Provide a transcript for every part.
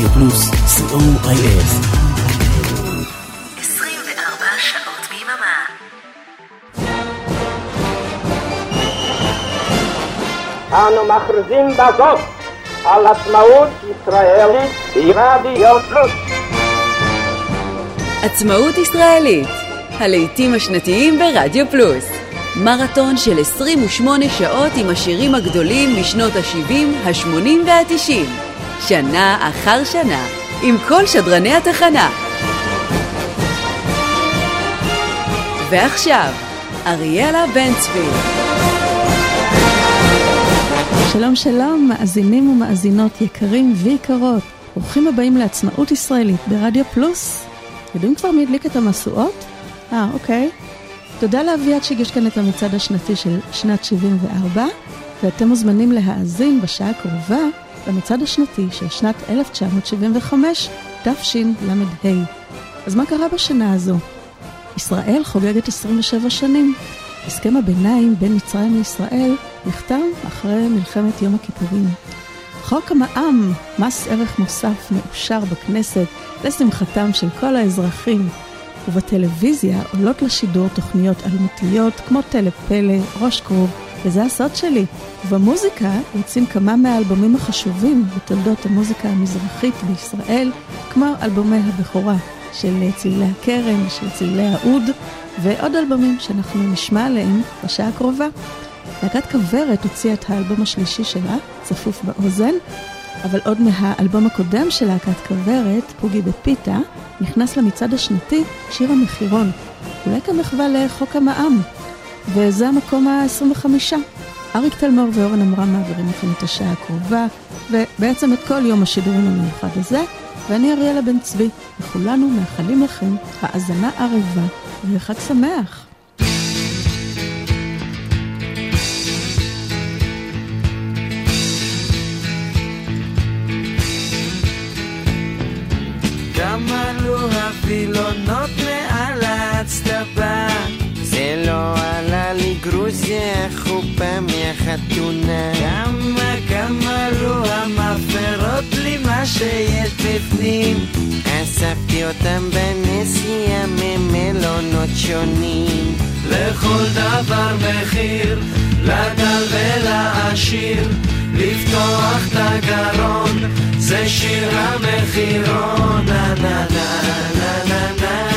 רדיו פלוס, co.il. 24 שעות ביממה. אנו מכריזים בזאת על עצמאות ישראלית ברדיו פלוס. עצמאות ישראלית, הלעיתים השנתיים ברדיו פלוס. מרתון של 28 שעות עם השירים הגדולים משנות ה-70, ה-80 וה-90. שנה אחר שנה, עם כל שדרני התחנה. ועכשיו, אריאלה בן צבי. שלום שלום, מאזינים ומאזינות יקרים ויקרות. ברוכים הבאים לעצמאות ישראלית ברדיו פלוס. יודעים כבר מי הדליק את המשואות? אה, אוקיי. תודה לאביעד שהגיש כאן את המצעד השנתי של שנת 74, ואתם מוזמנים להאזין בשעה הקרובה למצעד השנתי של שנת 1975, תשל"ה. אז מה קרה בשנה הזו? ישראל חוגגת 27 שנים. הסכם הביניים בין מצרים לישראל נחתם אחרי מלחמת יום הכיפורים. חוק המע"מ, מס ערך מוסף, מאושר בכנסת לשמחתם של כל האזרחים, ובטלוויזיה עולות לשידור תוכניות אלמותיות כמו טלפלא, ראש כרוב, וזה הסוד שלי. ובמוזיקה יוצאים כמה מהאלבומים החשובים בתולדות המוזיקה המזרחית בישראל, כמו אלבומי הבכורה של צלילי הכרם, של צלילי האוד, ועוד אלבומים שאנחנו נשמע עליהם בשעה הקרובה. להקת כוורת הוציאה את האלבום השלישי שלה, צפוף באוזן, אבל עוד מהאלבום הקודם של להקת כוורת, פוגי בפיתה, נכנס למצעד השנתי שיר המחירון, אולי כמחווה לחוק המע"מ, וזה המקום ה-25. אריק תלמור ואורן עמרם מעבירים לכם את השעה הקרובה, ובעצם את כל יום השידורים המיוחד הזה, ואני אריאלה בן צבי, וכולנו מאחלים לכם האזנה ערבה וחג שמח. גם עלו הווילונות מעל עלה חופה מהחתונה כמה כמה עלו המאפרות לי מה שיש בפנים. אספתי אותם בנסיעה ממלונות שונים. לכל דבר מחיר, לדל ולעשיר, לפתוח את הגרון, זה שיר המחירון, נה נה נה נה נה נה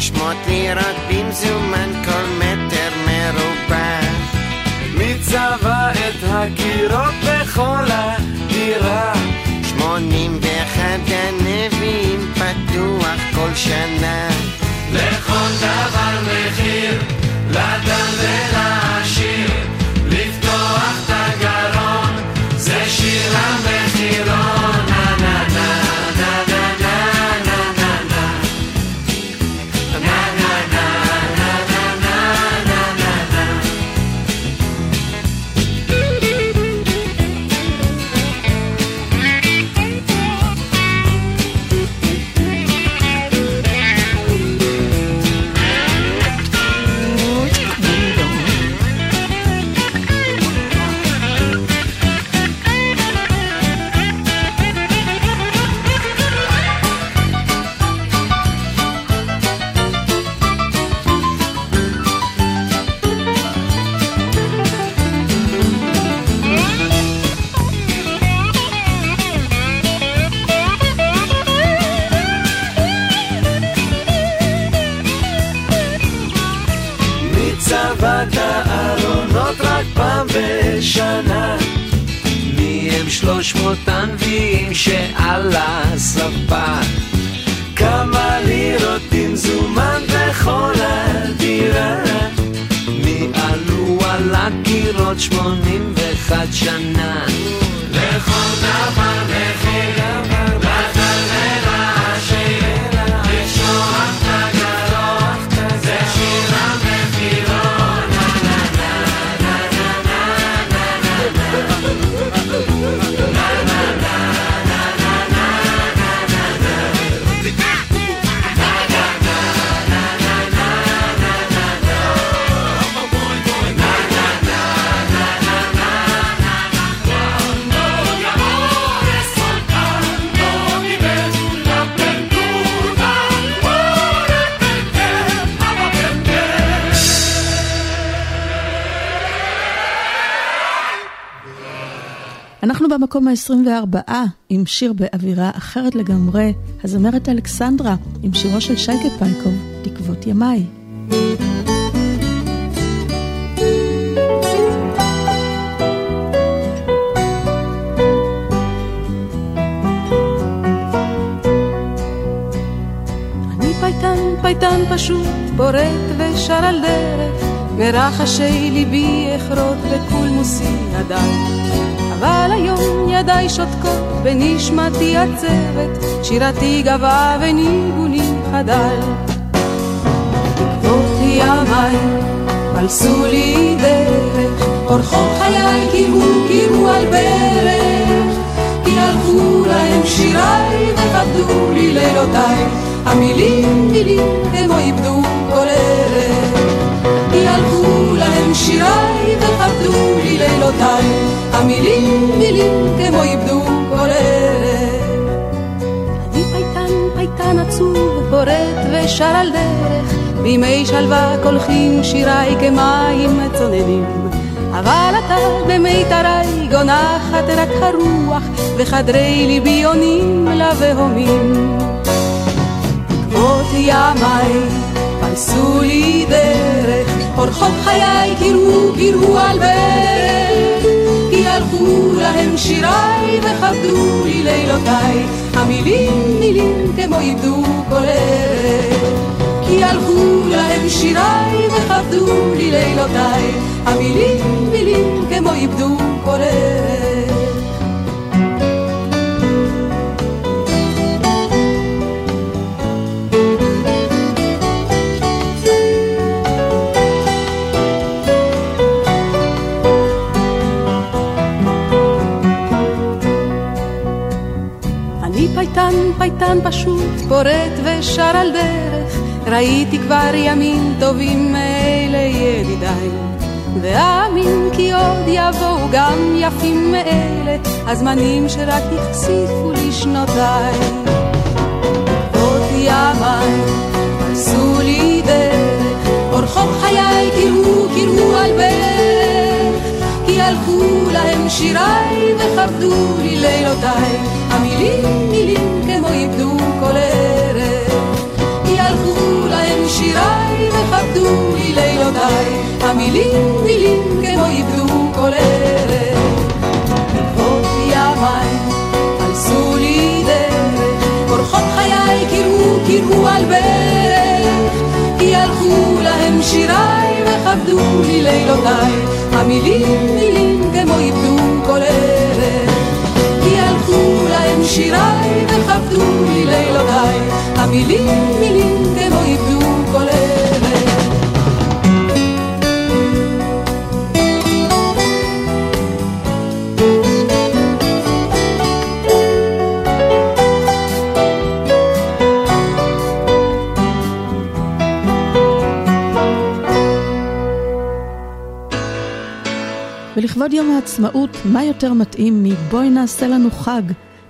שלוש מאות לירות במזומן כל מטר מרובע מי צבע את הקירות בכל הדירה? שמונים ואחד הנביאים פתוח כל שנה לכל דבר מחיר, לדל ה-24 עם שיר באווירה אחרת לגמרי, הזמרת אלכסנדרה עם שירו של שייקה פייקוב, תקוות ימיי. פייטן פשוט, פורט ושר על דרך, מרחשי ליבי אחרות בקולמוסי עדיין. אבל היום ידיי שותקות ונשמתי עצבת, שירתי גבה וניגוני חדל. בעקבות ימיי פלסו לי דרך, אורחות חיי קירו קירו על ברך, כי הלכו להם שיריי וכבדו לי לילותיי, המילים מילים כמו איבדו שיריי וכבדו לי לילותיי, המילים מילים כמו איבדו כל ערך. אני פייטן, פייטן עצוב, פורט ושר על דרך, בימי שלווה קולחים שיריי כמים צוננים. אבל אתה במיתרי גונחת רק הרוח, וחדרי ליבי עונים לבהומים. בעקבות ימיי פלסו לי דרך, אורחות חיי קירו קירו על ברך, כי הלכו להם שיריי וכבדו לי לילותיי, המילים מילים כמו איבדו כל ערך. כי הלכו להם שיריי וכבדו לי לילותיי, המילים מילים כמו איבדו כל ערך. פייטן, פייטן פשוט, פורט ושר על דרך, ראיתי כבר ימים טובים מאלה ידידיי. ואמין כי עוד יבואו גם יפים מאלה, הזמנים שרק החשיפו לי שנותיי. עוד ימיי, עשו לי דרך, אורחות חיי קראו, קראו על ברך, כי הלכו להם שיריי וכבדו לי לילותיי. המילים מילים כמו איבדו כל ערך כי הלכו להם שיריי וכבדו לי לילותיי המילים מילים כמו איבדו כל ערך בעקבות ימיי פלסו לי דרך. אורחות חיי קראו קראו על ברך. כי הלכו להם שיריי וכבדו לי לילותיי המילים מילים כמו איבדו כל ערך הלכו להם שיריי וכבדו לי לילותיי, המילים מילים כמו איבדו ולכבוד יום העצמאות, מה יותר מתאים מבואי נעשה לנו חג?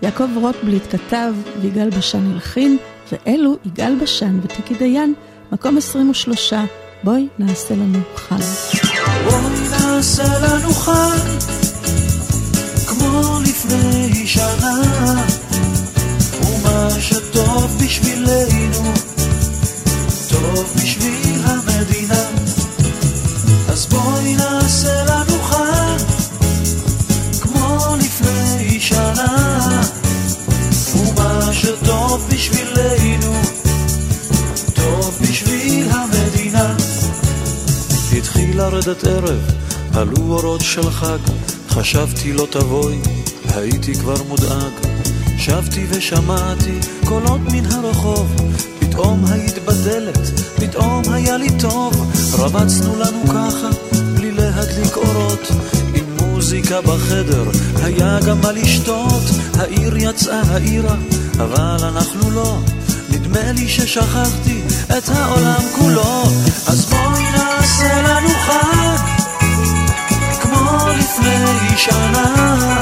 יעקב רוטבליט כתב ויגאל בשן הלחין, ואלו יגאל בשן וטיקי דיין, מקום 23, בואי נעשה לנו חג. בואי נעשה לנו חג, כמו לפני שנה, ומה שטוב בשבילנו, טוב בשביל המדינה. לרדת ערב, עלו אורות של חג, חשבתי לא תבואי, הייתי כבר מודאג. שבתי ושמעתי קולות מן הרחוב, פתאום היית בדלת, פתאום היה לי טוב, רבצנו לנו ככה, בלי להדליק אורות, עם מוזיקה בחדר, היה גם מה לשתות, העיר יצאה העירה, אבל אנחנו לא, נדמה לי ששכחתי את העולם כולו, אז בואי נעשה לנו חג, כמו לפני שנה,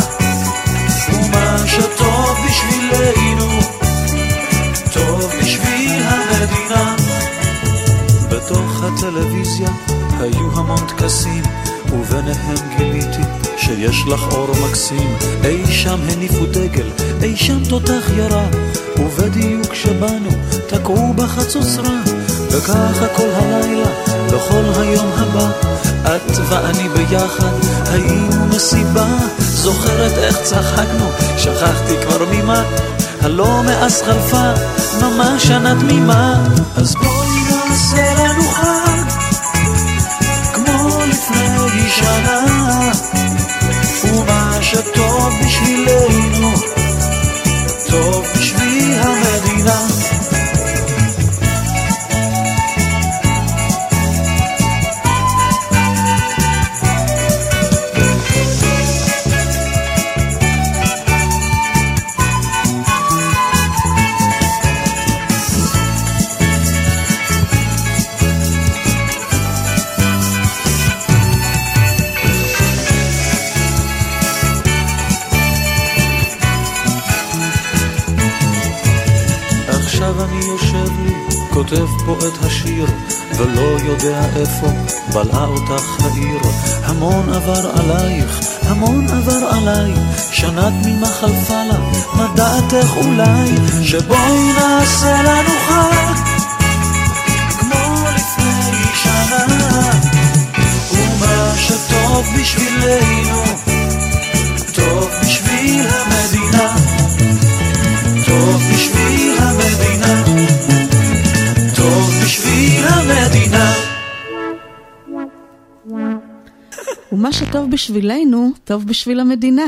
ומה שטוב בשבילנו, טוב בשביל המדינה. בתוך הטלוויזיה היו המון טקסים, וביניהם גיליתי שיש לך אור מקסים, אי שם הניפו דגל, אי שם תותח ירה, ובדיוק שבאנו, תקעו בחצוצרה, וככה כל הלילה, וכל היום הבא, את ואני ביחד, היינו מסיבה, זוכרת איך צחקנו, שכחתי כבר ממה, הלא מאז חלפה, ממש שנה תמימה, אז בואי נעשה לנו חג, כמו לפני שנה, ומה שטוב בשבילנו, טוב בשביל המדינה. פה את השיר, ולא יודע איפה בלעה אותך העיר. המון עבר עלייך, המון עבר עליי, שנה תמימה חלפה לה, מה דעתך אולי, שבואי נעשה לנו חג, שטוב בשבילנו, שטוב בשבילנו, טוב בשביל המדינה.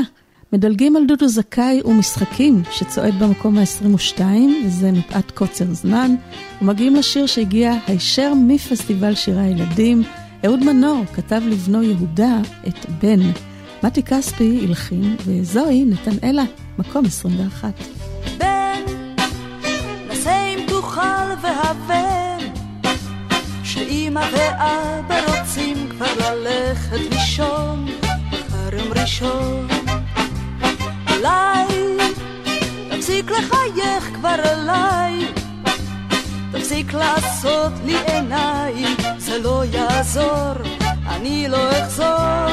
מדלגים על דודו זכאי ומשחקים שצועד במקום ה-22, וזה מפאת קוצר זמן, ומגיעים לשיר שהגיע הישר מפסטיבל שירי הילדים. אהוד מנור כתב לבנו יהודה את בן. מתי כספי הלחין, וזוהי נתנאלה, מקום 21. בן, נסה אם תוכל והבן, שאמא ואבא רוצים כבר ללכת לישון, מחר יום ראשון. אולי תפסיק לחייך כבר אליי, תפסיק לעשות לי עיניים, זה לא יעזור, אני לא אחזור.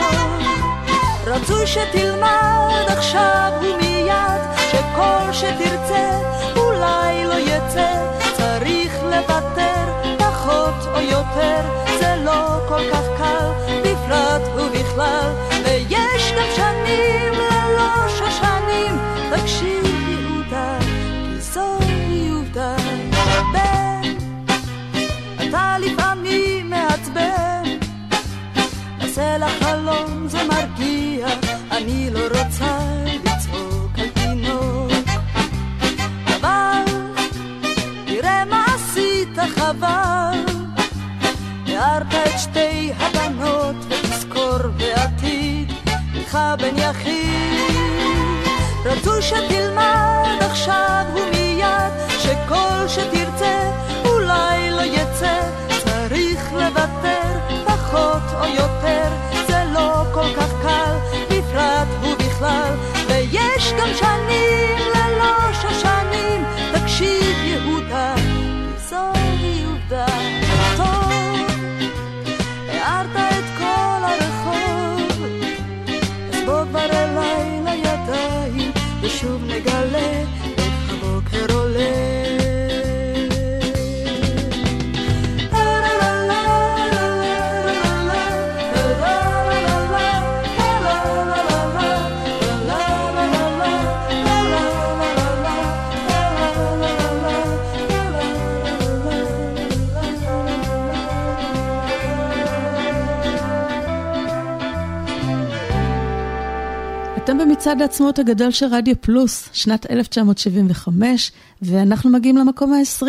רצוי שתלמד עכשיו ומיד, שכל שתרצה אולי לא יצא, צריך לוותר, פחות או יותר, זה לא כל כך עכשיו ומיד, אתם במצעד העצמאות הגדול של רדיו פלוס, שנת 1975, ואנחנו מגיעים למקום ה-20,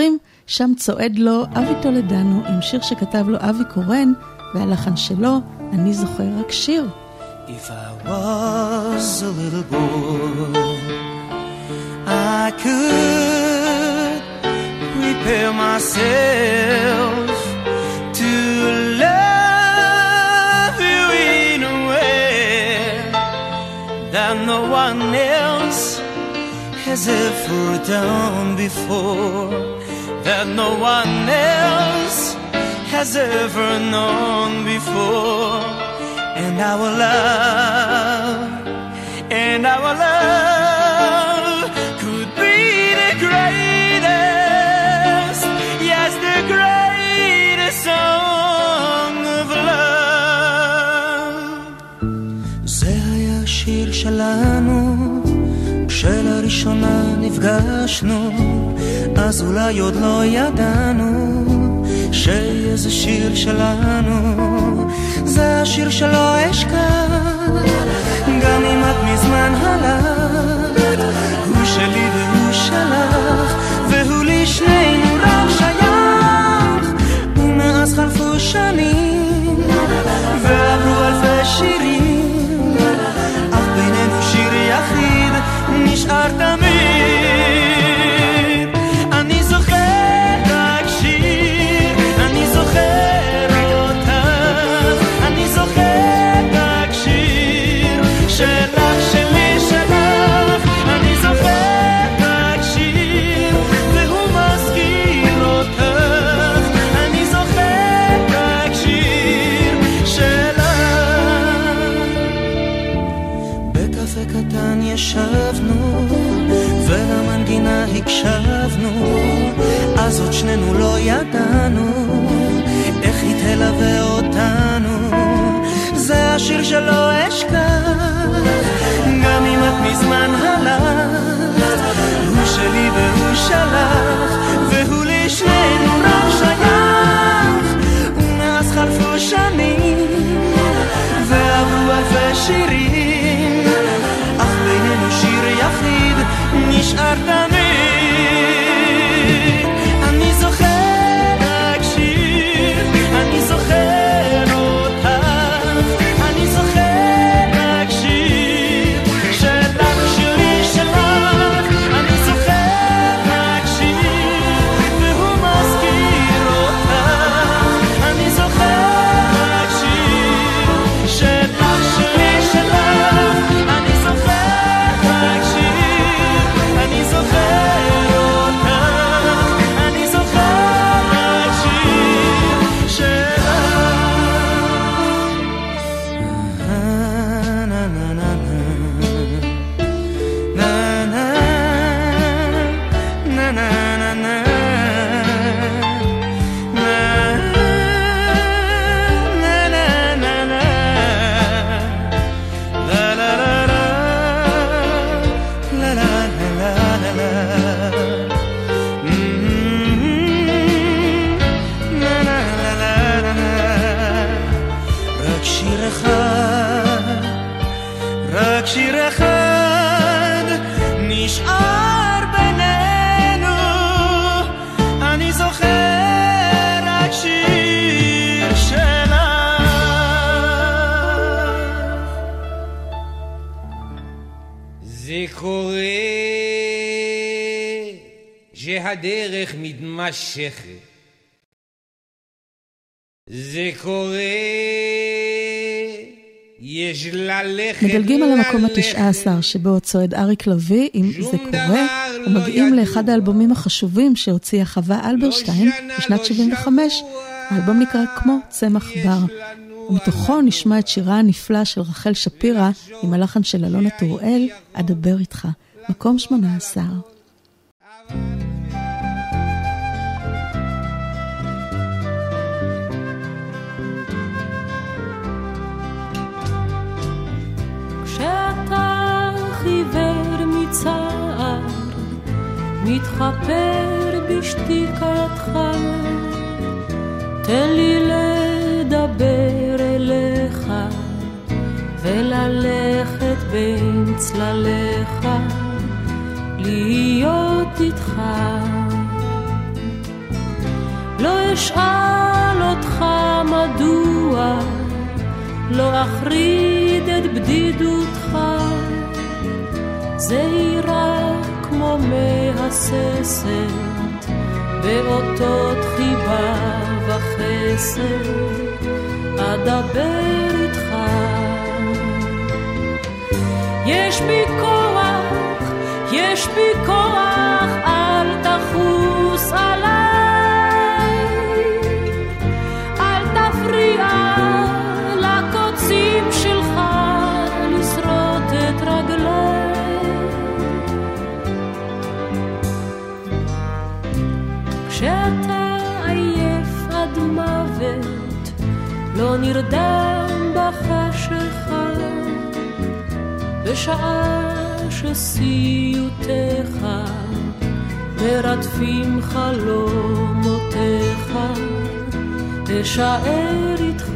שם צועד לו אבי טולדנו עם שיר שכתב לו אבי קורן, והלחן שלו, אני זוכר רק שיר. If I was a little boy, I could prepare myself one else has ever done before, that no one else has ever known before. and our love, and our love could be the greatest, כשלראשונה נפגשנו, אז אולי עוד לא ידענו שאיזה שיר שלנו. זה השיר שלא אשכח, גם אם את מזמן הלכת, הוא שלי והוא שלך, והוא לשנינו רק שייך, ומאז חלפו שנים, ועברו אלפי שירים, اردم מזמן הלך. זה קורה שהדרך מתמשכת. זה קורה, יש ללכת, מדלגים על המקום התשע עשר שבו צועד אריק לביא עם זה קורה, ומגיעים לאחד האלבומים החשובים שהוציאה חווה אלברשטיין בשנת 75. האלבום נקרא כמו צמח בר. ומתוכו נשמע את שירה הנפלא של רחל שפירא עם הלחן של אלונה טוראל, אדבר איתך, מקום 18. כשאתה חיוור מצער, מתחפר בשתיקתך, תן לי לדבר וללכת בין צלליך, להיות איתך. לא אשאל אותך מדוע לא אחריד את בדידותך, זהירה כמו מהססת, באותות חיבה וחסד, אדבר איתך. יש בי כוח, יש בי כוח, אל תחוס עליי. אל תפריע לקוצים שלך לשרוט את רגליי. כשאתה עייף עד מוות, לא נרדם בחיים. בשעה שסיוטיך מרדפים חלומותיך, אשאר איתך.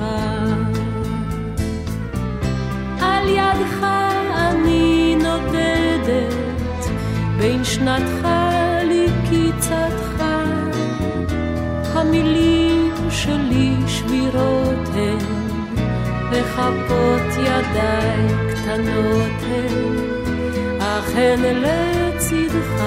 על ידך אני נודדת, בין שנתך לקיצתך, המילים שלי שבירות הן, וכפות ידיי הן, אך הן לצדך.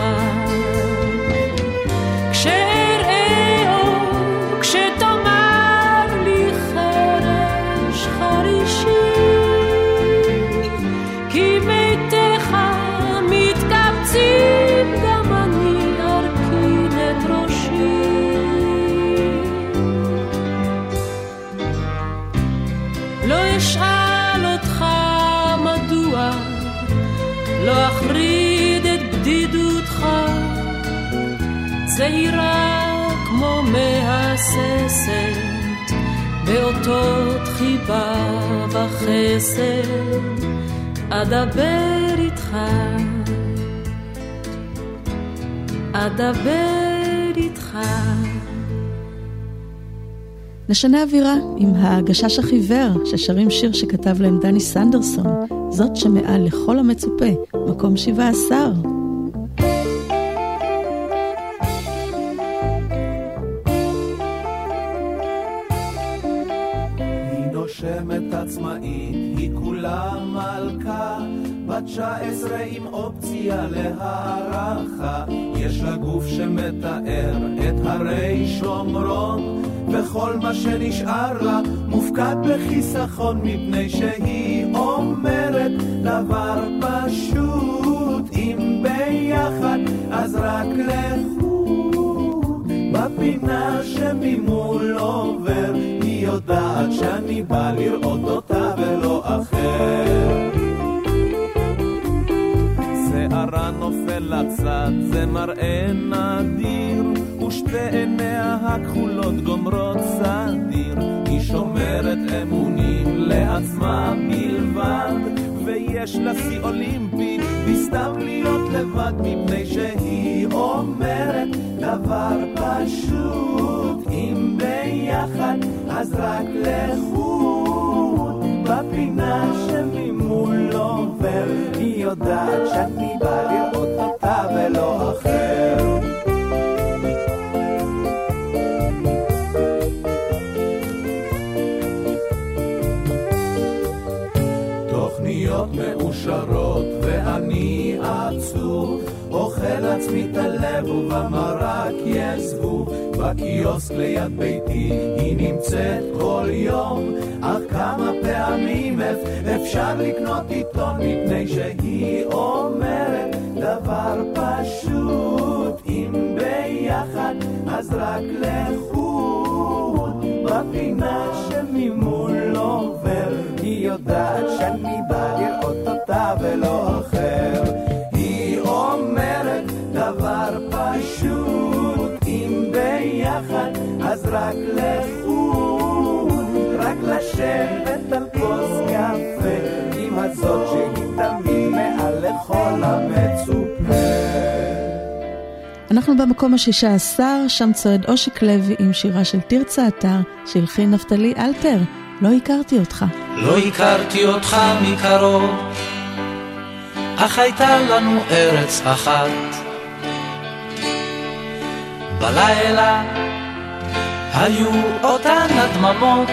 באותות חיבה וחסד, אדבר איתך, אדבר איתך. נשנה אווירה עם הגשש החיוור, ששרים שיר שכתב להם דני סנדרסון, זאת שמעל לכל המצופה, מקום 17. להערכה. יש לה גוף שמתאר את הרי שומרון, וכל מה שנשאר לה מופקד בחיסכון, מפני שהיא אומרת דבר פשוט, אם ביחד אז רק לחוד. בפינה שממול עובר, היא יודעת שאני בא לראות אותה ולא אחר. נופל לצד, זה מראה נדיר, ושתי עיניה הכחולות גומרות סדיר. היא שומרת אמונים לעצמה בלבד, ויש לה שיא אולימפי, וסתם להיות לבד, מפני שהיא אומרת דבר פשוט, אם ביחד אז רק לחוד, בפינה שממול עובר, היא יודעת שאני בא לראות אותה ולא אחר. אוכל עצמי את הלב ובמרק יעזבו. בקיוסק ליד ביתי היא נמצאת כל יום. אך כמה פעמים אפשר לקנות עיתון מפני שהיא אומרת דבר פשוט. אם ביחד אז רק לחוד. בפינה שממול עובר היא יודעת שאני בא לראות אותה ולא אחר רק לחוד רק לשבת על כוס קפה עם הזאת שהיא תמיד מעל לכל המצופה אנחנו במקום השישה עשר, שם צועד אושיק לוי עם שירה של תרצה אתר, שהלחין נפתלי אלתר, לא הכרתי אותך. לא הכרתי אותך מקרוב, אך הייתה לנו ארץ אחת. בלילה היו אותן הדממות,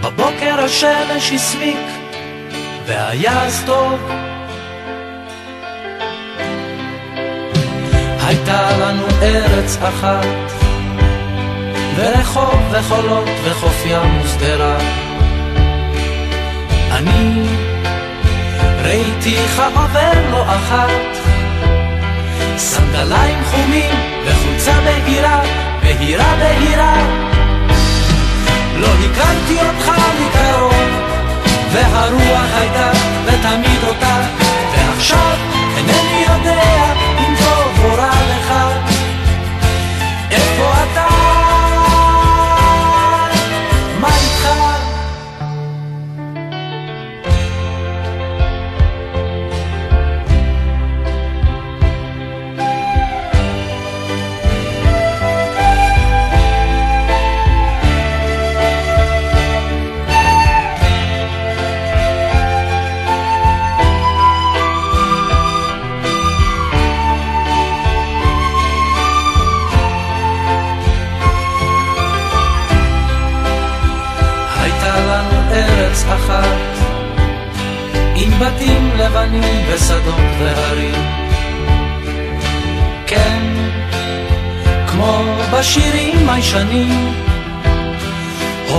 בבוקר השמש הסמיק, והיה אז טוב. הייתה לנו ארץ אחת, ורחוב וחולות וחוף ים ושדרה. אני ראיתיך עובר לא אחת, סנדליים חומים וחולצה בהירה, בהירה בהירה. לא הכרתי אותך מקרוב, והרוח הייתה ותמיד אותה, ועכשיו אינני יודע אם טוב או רע לך. בתים לבנים ושדות והרים. כן, כמו בשירים הישנים,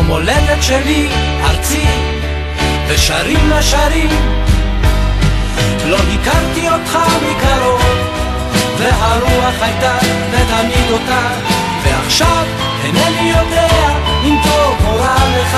מולדת שלי, ארצי, ושרים לשרים. לא הכרתי אותך מקרוב, והרוח הייתה ותמיד אותה, ועכשיו אינני יודע אם טוב או רע לך.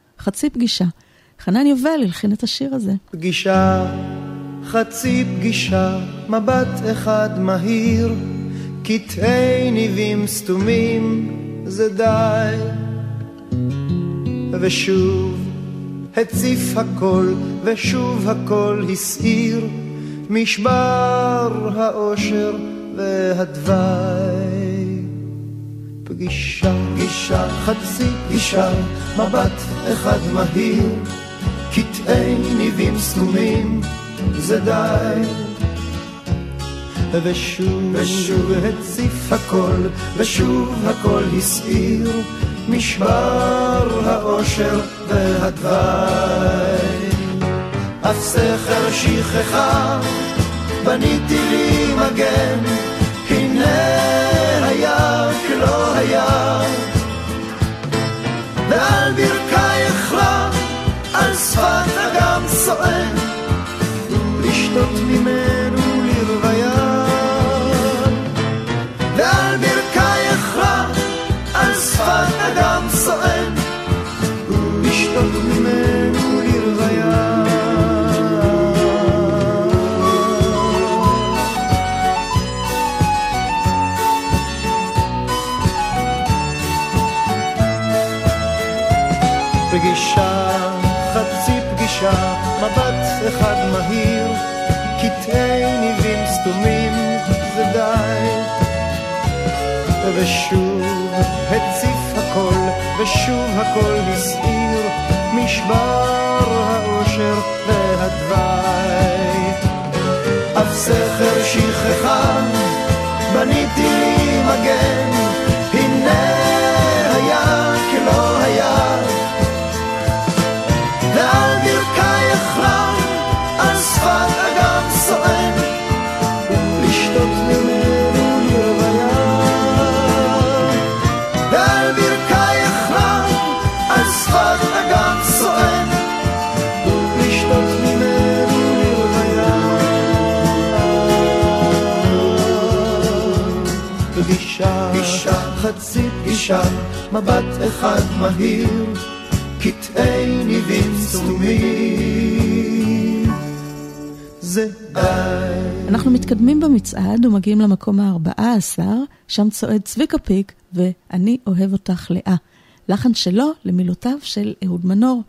חצי פגישה. חנן יובל הלחין את השיר הזה. פגישה, חצי פגישה, מבט אחד מהיר, קטעי ניבים סתומים, זה די. ושוב הציף הכל, ושוב הכל הסעיר, משבר האושר והדווי. פגישה, פגישה, חצי פגישה, מבט אחד מהיר, קטעי ניבים סתומים, זה די. ושוב, ושוב הציף הכל, ושוב הכל הסעיר, משבר האושר והדווי. אף סכר שכחה, בניתי לי מגן, הנה לשתות ממנו הכל הסעיר, משבר האושר והדווי. אף סכר שכחה, בניתי מגן, הנה היה כלא היה. ועל ברכייך לה, על שפת פגישה, חצי פגישה, מבט אחד מהיר, קטעי ניבים סתומים. זה די. אנחנו מתקדמים במצעד ומגיעים למקום הארבעה עשר, שם צועד צביקה פיק ו"אני אוהב אותך לאה". לחן שלו למילותיו של אהוד מנור.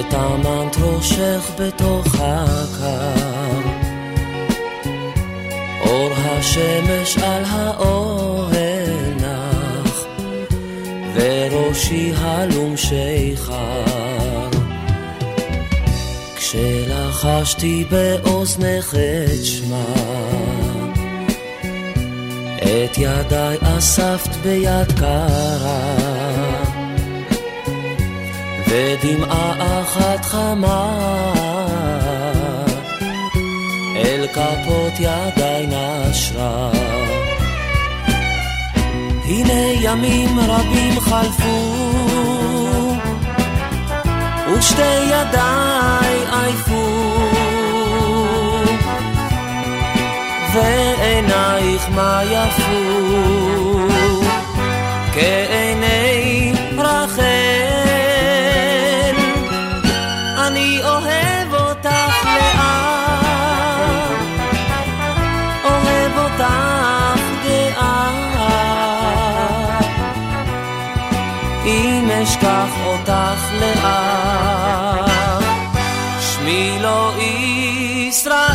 כשטמנת ראשך בתוך הקר. אור השמש על האוהל נח וראשי הלום שיכר. כשלחשתי באוזנך את שמה את ידיי אספת ביד קרה, ודמעה אחת חמה אל כפות ידיי נשרה. הנה ימים רבים חלפו, ושתי ידיי עייפו. ועינייך מה יפו אותך לאט. שמי לא ישראל,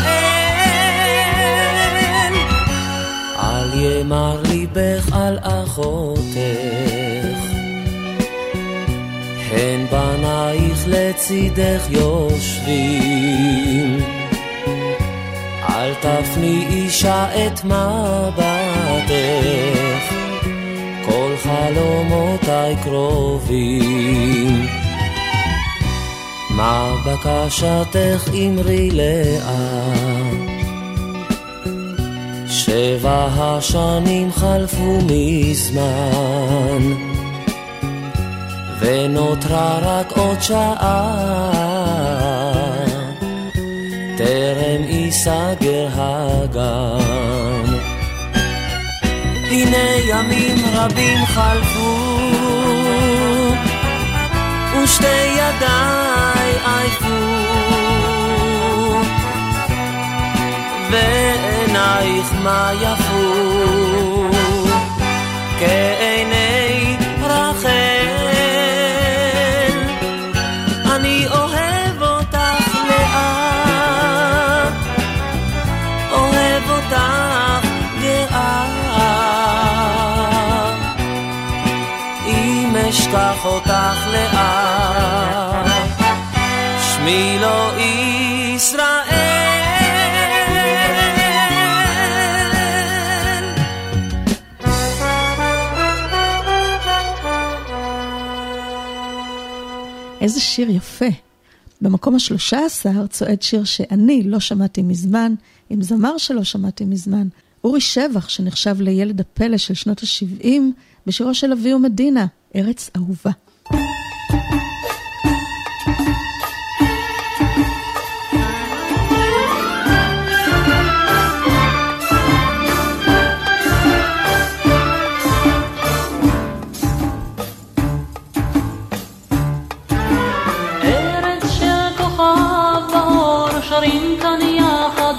אל ימר ליבך על אחותך. הן בנייך לצידך יושבים. אל תפני אישה את מבטך, חלומותיי קרובים. מה בקשתך אמרי לאט? שבע השנים חלפו מזמן, ונותרה רק עוד שעה. טרם ייסגר הגן. הנה ימים רבים חלפו, ושתי ידיי עייפו, ועינייך מה יפו, כעיני אשכח אותך לאט, שמי לא ישראל. איזה שיר יפה. במקום השלושה עשר צועד שיר שאני לא שמעתי מזמן, עם זמר שלא שמעתי מזמן. אורי שבח, שנחשב לילד הפלא של שנות ה-70, בשירו של אבי ומדינה, ארץ אהובה. ארץ של כוכב באור, שרים כאן יחד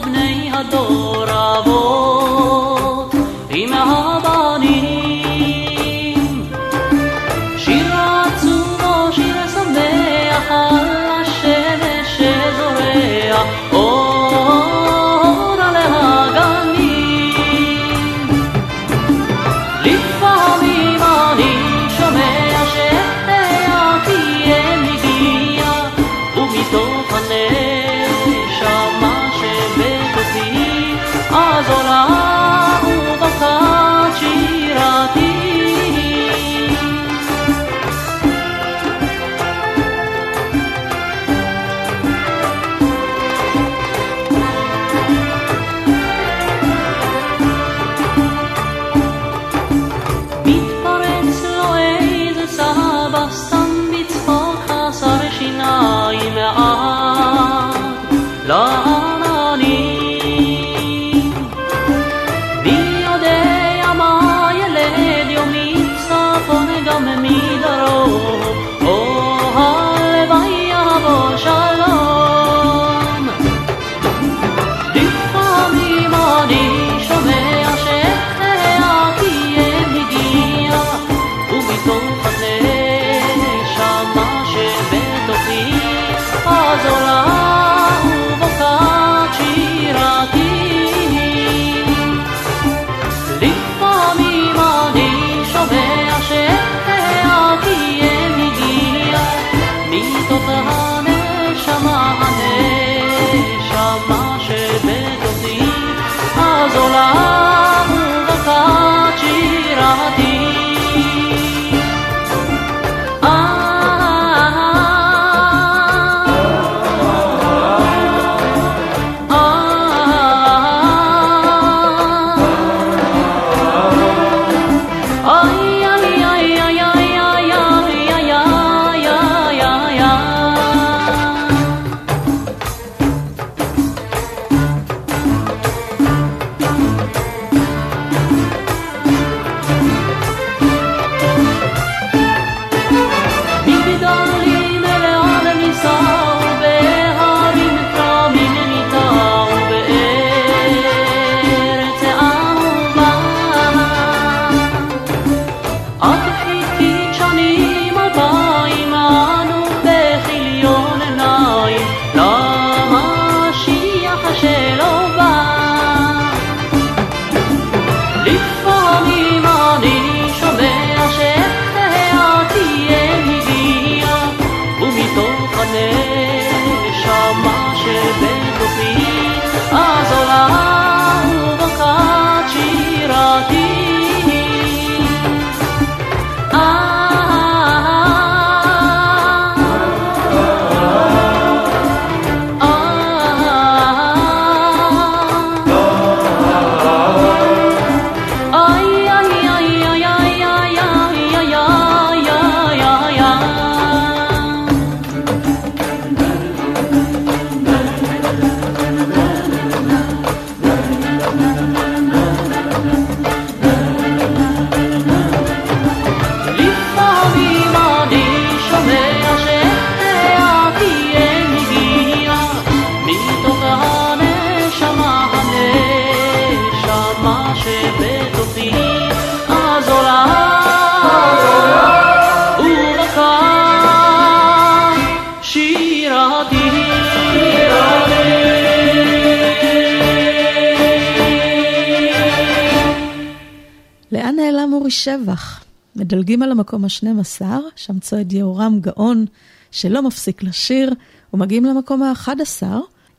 אורי שבח? מדלגים על המקום ה-12, שם צועד יהורם גאון, שלא מפסיק לשיר, ומגיעים למקום ה-11,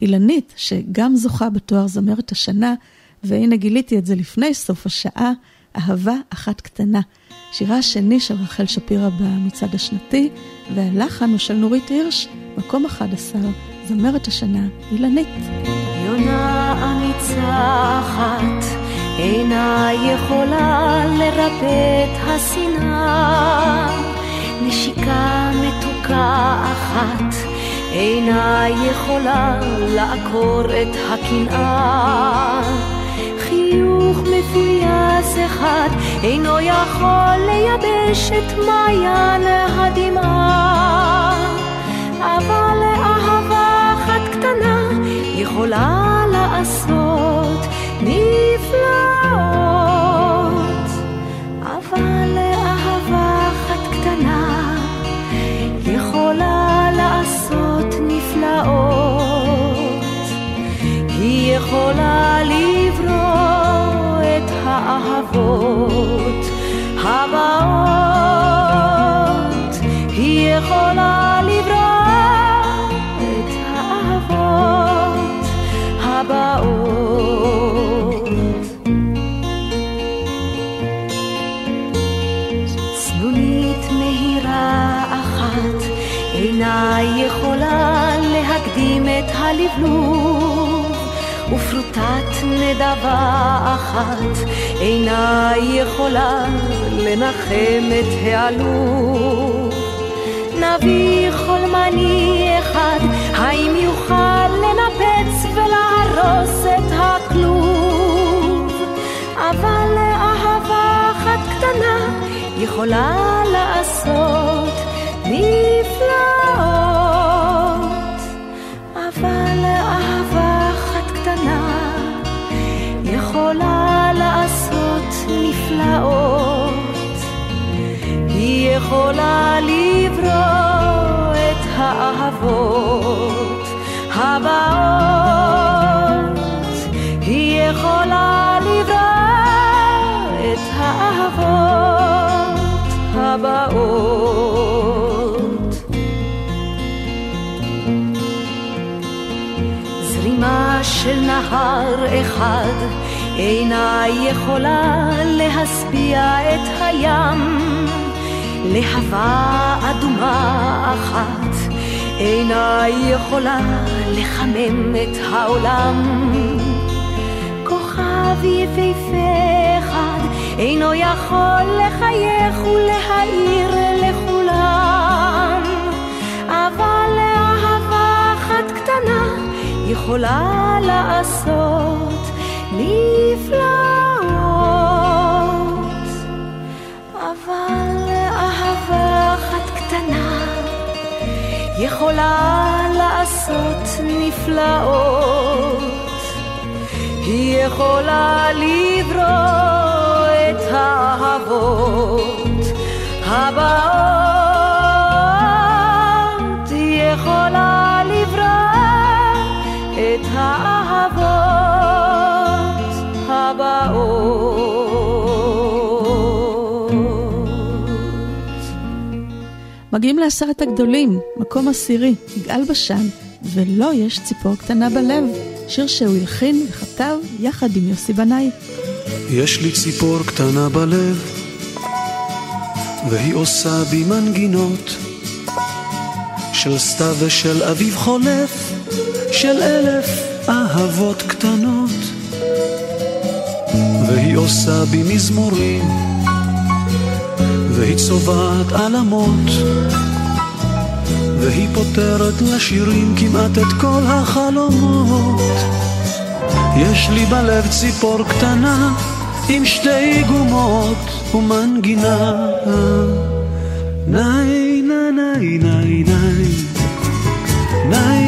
אילנית, שגם זוכה בתואר זמרת השנה, והנה גיליתי את זה לפני סוף השעה, אהבה אחת קטנה. שירה השני של רחל שפירא במצעד השנתי, והלחן הוא של נורית הירש, מקום 11, זמרת השנה, אילנית. יונה אמיצה אחת אינה יכולה לרפא את השנאה, נשיקה מתוקה אחת אינה יכולה לעקור את הקנאה. חיוך מפויס אחד אינו יכול לייבש את מעיין הדמעה, אבל לאהבה אחת קטנה יכולה לעשות נפלאות, אבל לאהבה אחת קטנה יכולה לעשות נפלאות. היא יכולה לברוא את האהבות הבאות. את הלבלוב, ופרוטת נדבה אחת אינה יכולה לנחם את העלוב. נביא חולמני אחד, האם יוכל לנפץ ולהרוס את הכלוב? אבל לאהבה אחת קטנה יכולה לעשות נפלאות. יכולה לברוא את האהבות הבאות. היא יכולה לברוא את האהבות הבאות. זרימה של נהר אחד אינה יכולה להשביע את הים. להבה אדומה אחת אינה יכולה לחמם את העולם. כוכב יפהפה אחד אינו יכול לחייך ולהאיר לכולם. אבל לאהבה אחת קטנה יכולה לעשות נפלאות. לאהבה אחת קטנה יכולה לעשות נפלאות. היא יכולה לברוא את האהבות הבאות. מגיעים לעשרת הגדולים, מקום עשירי, יגאל בשן, ולו יש ציפור קטנה בלב, שיר שהוא הלחין וכתב יחד עם יוסי בנאי. יש לי ציפור קטנה בלב, והיא עושה בי מנגינות של סתיו ושל אביב חולף, של אלף אהבות קטנות. והיא עושה בי מזמורים, והיא צובעת עלמות, והיא פותרת לשירים כמעט את כל החלומות. יש לי בלב ציפור קטנה עם שתי גומות ומנגינה. ניי ניי ניי ניי ניי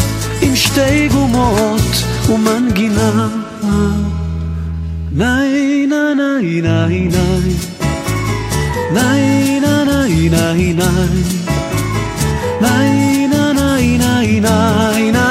שתי גומות ומנגינה. ניי ניי ניי ניי ניי. ניי ניי ניי ניי ניי. ניי ניי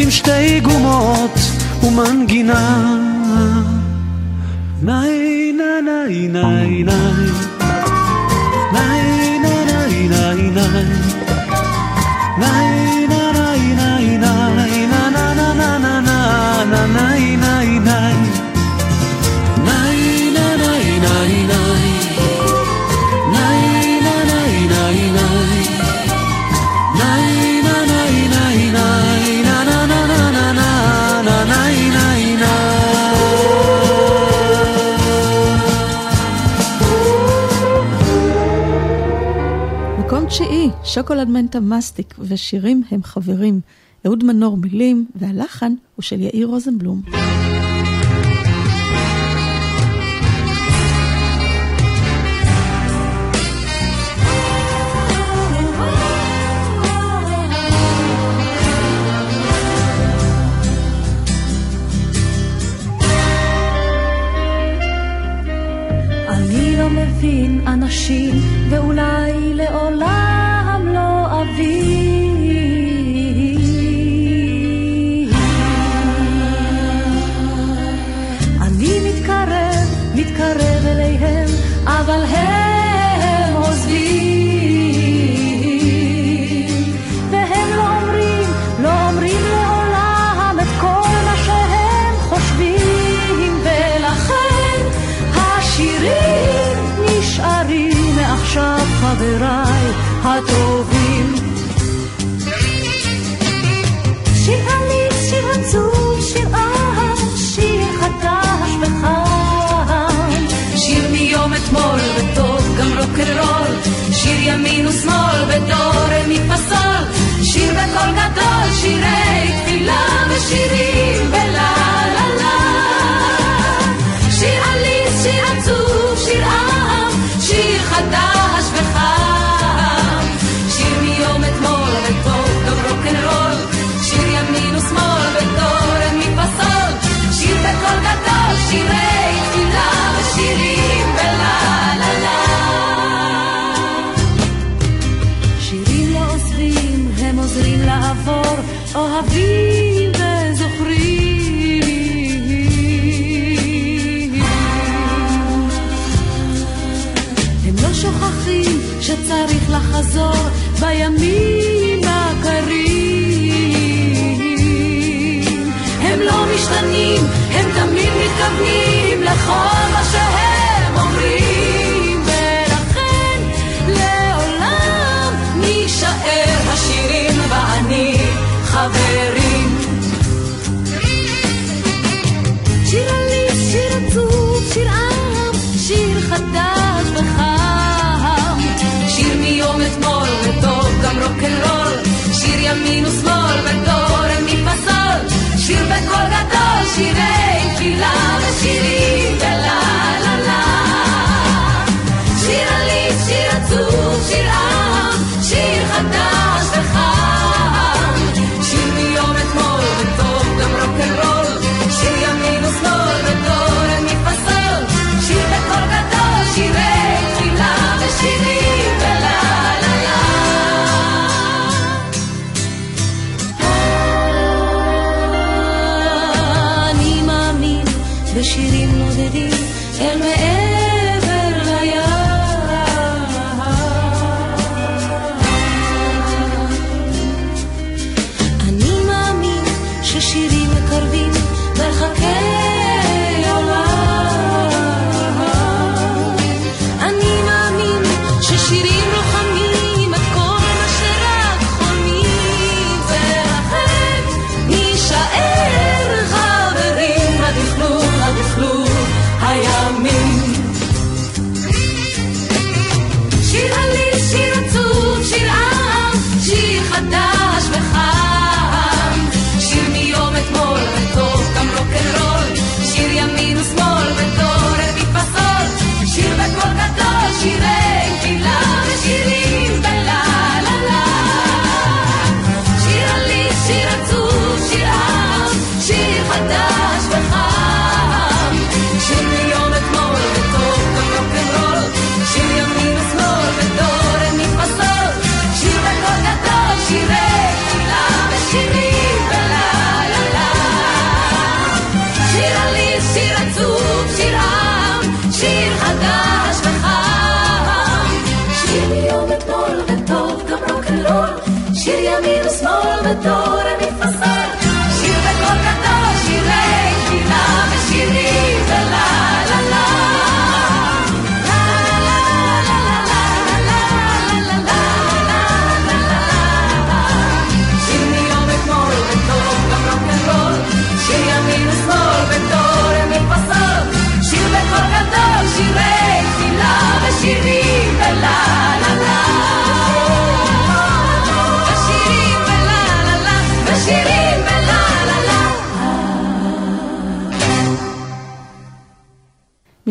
עם שתי גומות ומנגינה. ניי ניי ניי ניי תשיעי, שוקולד מנטה מסטיק ושירים הם חברים. אהוד מנור מילים, והלחן הוא של יאיר רוזנבלום. אנשים, ואולי לעולם לא אבין. שיר ימין ושמאל ודור מפסול, שיר בקול גדול, שירי תפילה ושירים I am.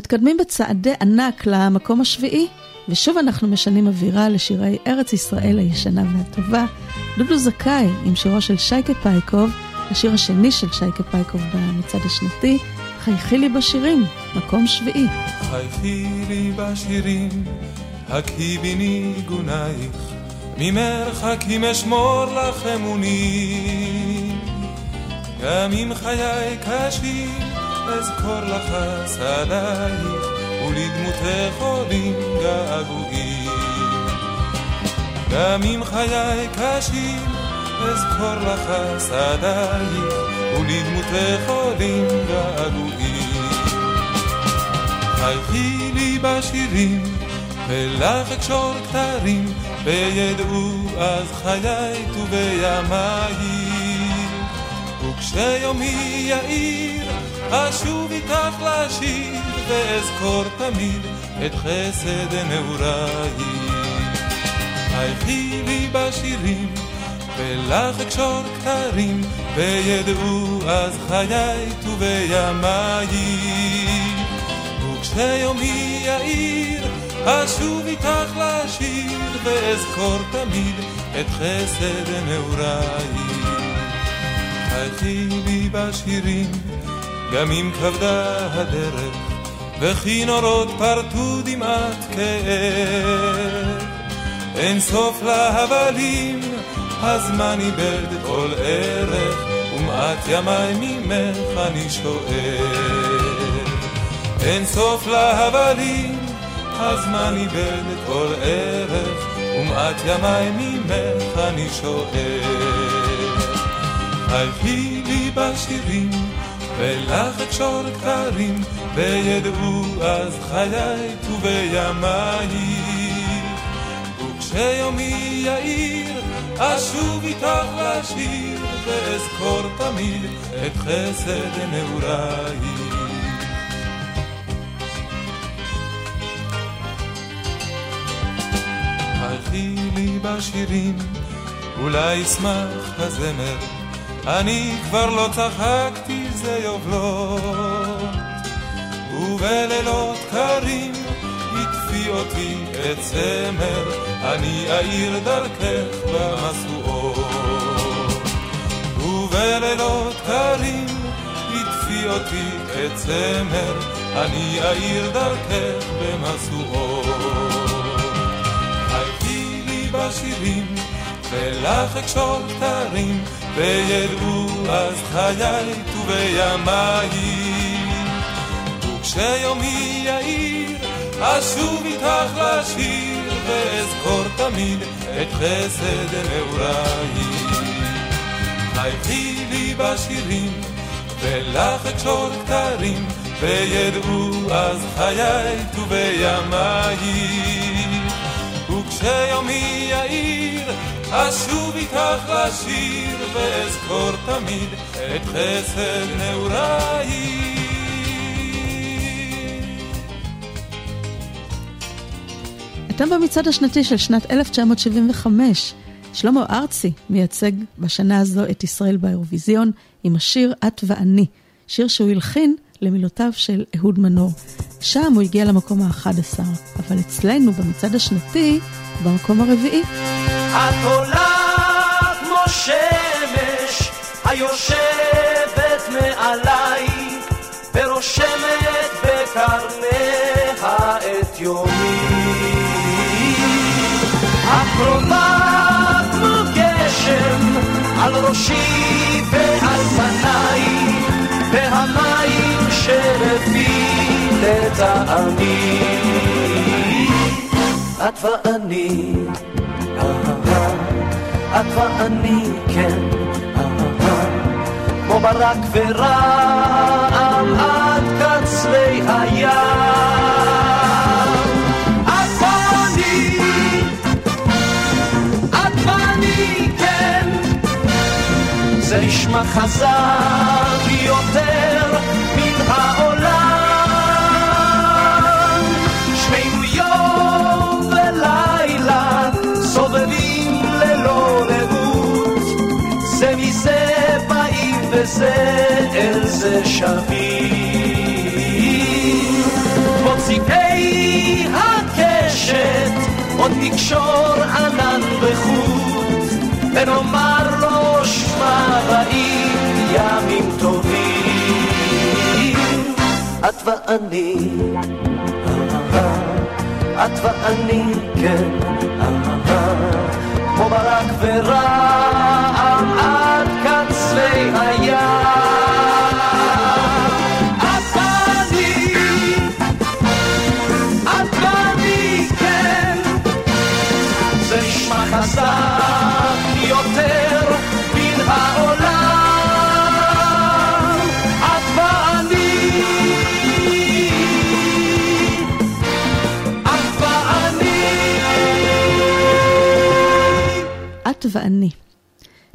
מתקדמים בצעדי ענק למקום השביעי, ושוב אנחנו משנים אווירה לשירי ארץ ישראל הישנה והטובה. דודו זכאי עם שירו של שייקה פייקוב, השיר השני של שייקה פייקוב במצעד השנתי, חייכי לי בשירים, מקום שביעי. חייכי לי בשירים, הקהי ניגונייך, ממרחקים אשמור לך אמונים. גם אם חיי קשים, אזכור לך שדייך, ולדמותך עולים געגועים. גם אם חיי קשים, אזכור לך שדייך, ולדמותך עולים געגועים. חייכי לי בשירים, ולך אקשור כתרים, וידעו אז חיי ובימיי. וכשיומי יאיר, אשוב איתך לשיר, ואזכור תמיד את חסד נעוריי. חייכי לי בשירים, ולך אקשור כתרים, וידעו אז חיי ובימיי. וכשיומי יאיר, אשוב איתך לשיר, ואזכור תמיד את חסד נעוריי. חייכי לי בשירים, גם אם כבדה הדרך, וכי נורות פרטו דמעת כאב. אין סוף להבלים, הזמן איבד כל ערך, ומעט ימיי ממך אני שואל. אין סוף להבלים, הזמן איבד כל ערך, ומעט ימיי ממך אני שואל. חייכי לי בשירים, ולך אקשור כתרים, וידעו אז חיי ובימיי. וכשיומי יאיר, אשוב איתך לשיר, ואזכור תמיד את חסד נעוריי. חייכי לי בשירים, אולי ישמח הזמר, אני כבר לא צחקתי זה יובלות, ובלילות קרים יטפי אותי את צמר, אני אאיר דרכך במשואות. ובלילות קרים יטפי אותי את צמר, אני אאיר דרכך במשואות. חייכי לי בשירים, ולך אקשור כתרים, וידעו אז חיי ובימיי. וכשיומי יאיר, אשוב איתך לשיר, ואזכור תמיד את חסד נעוריי. חייכי לי בשירים, ולך אקשור כתרים, וידעו אז חיי ובימיי. וכשיומי יאיר, אשוב איתך לשיר, ואזכור תמיד את חסד נעוריי. אתם במצעד השנתי של שנת 1975. שלמה ארצי מייצג בשנה הזו את ישראל באירוויזיון עם השיר "את ואני", שיר שהוא הלחין למילותיו של אהוד מנור. שם הוא הגיע למקום ה-11, אבל אצלנו במצעד השנתי, במקום הרביעי. את עולה כמו שמש היושבת מעליי ורושמת בקרניה את יומי. את קרובה כמו גשם על ראשי ועל פניי והמים שלפי תטעמי. את ואני, את ואני, כן, כמו ברק ורעם עד קצרי הים. את ואני, את ואני, כן, זה נשמע חזק יותר מן העולם. וזה אל זה שבים. מוציקי הקשת עוד נקשור ענן וחוט, ונאמר לו שמע רעים ימים טובים. את ואני, את ואני, כן, כמו ברק ורעם חזק יותר מן העולם. את ואני, את ואני. את ואני.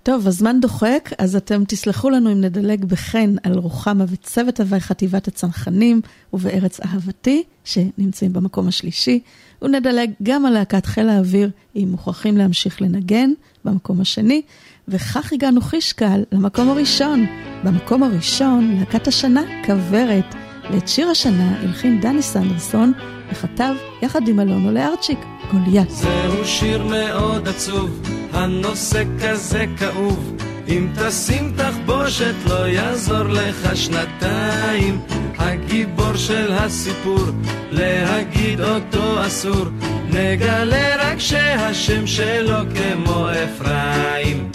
טוב, הזמן דוחק, אז אתם תסלחו לנו אם נדלג בחן על רוחמה וצוות הווי חטיבת הצנחנים ובארץ אהבתי, שנמצאים במקום השלישי, ונדלג גם על להקת חיל האוויר, אם מוכרחים להמשיך לנגן, במקום השני, וכך הגענו חישקל למקום הראשון. במקום הראשון, להקת השנה, כוורת. ואת שיר השנה הלחין דני סנדרסון, וכתב יחד עם אלונו לארצ'יק, גוליית. זהו שיר מאוד עצוב, הנושא כזה כאוב. אם תשים תחבושת לא יעזור לך שנתיים. הגיבור של הסיפור, להגיד אותו אסור. נגלה רק שהשם שלו כמו אפרים.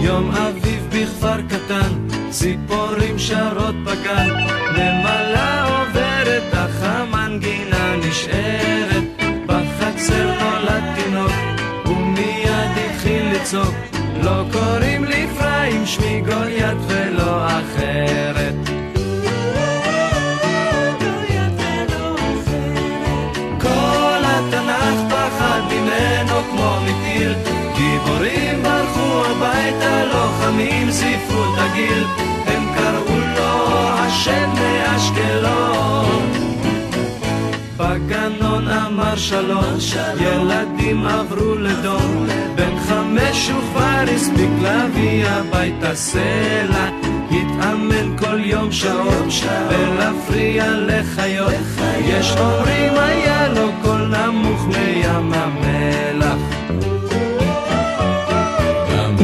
יום אביב בכפר קטן, ציפורים שרות בגן, נמלה עוברת, אך המנגינה נשארת. לצעוק, לא קוראים לי אפרים, שמי גוליית ולא אחרת. כל התנ"ך פחד ממנו כמו מטיל, גיבורים ברחו הביתה, לוחמים זיפו את הגיל, הם קראו לו השם מאשקלון. בגנון אמר שלום, ילדים עברו לדום, בן חמש הוא כבר הספיק להביא הביתה סלע, התאמן כל יום שעות, ולהפריע לחיות, יש אומרים היה לו קול נמוך מים המלח.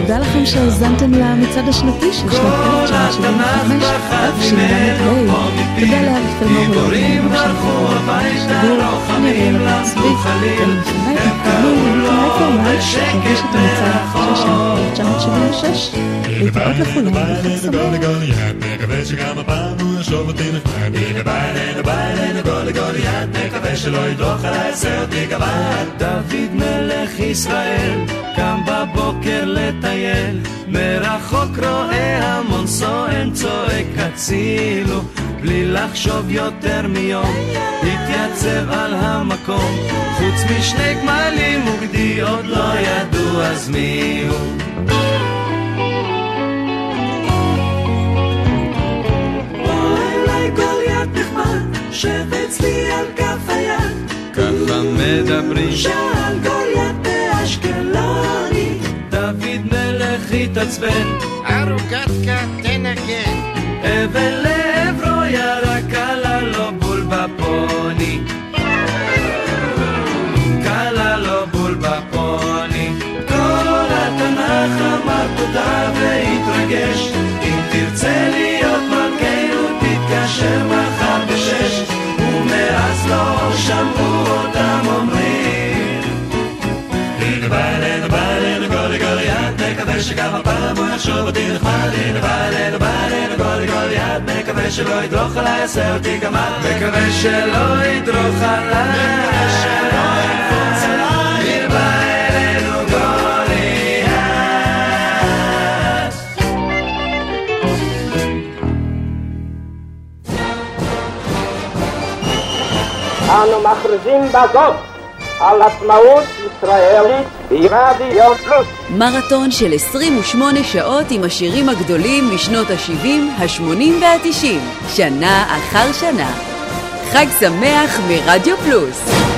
תודה לכם שהאזנתם למצעד השנתי של שנת 1975, אף. תודה שהגיש את המצעד של שנת 1976. להתראות לכולם, וחג שמח. שלא ידרוך עליי, עשה אותי גבד. דוד מלך ישראל קם בבוקר לטייל מרחוק רואה המון סואן צועק הצילו בלי לחשוב יותר מיום התייצב על המקום חוץ משני גמלים וגדי עוד לא ידעו אז מי הוא שב אצלי על כף היד. ככה מדברים שאל גוליית באשקלוני דוד מלך התעצבן. ערוגתקה תנגן אבן לעברו ירק לא שמעו אותם אומרים הנה בא אלינו, אלינו גולי גוליית מקווה שגם הפעם הוא יחשוב אותי נחמד הנה בא אלינו, בא אלינו גולי גוליית מקווה שלא ידרוך עליי, עשה אותי גמל. מקווה שלא ידרוך עליי. אנו מכריזים בזאת על עצמאות ישראלית ברדיו פלוס. מרתון של 28 שעות עם השירים הגדולים משנות ה-70, ה-80 וה-90, שנה אחר שנה. חג שמח מרדיו פלוס.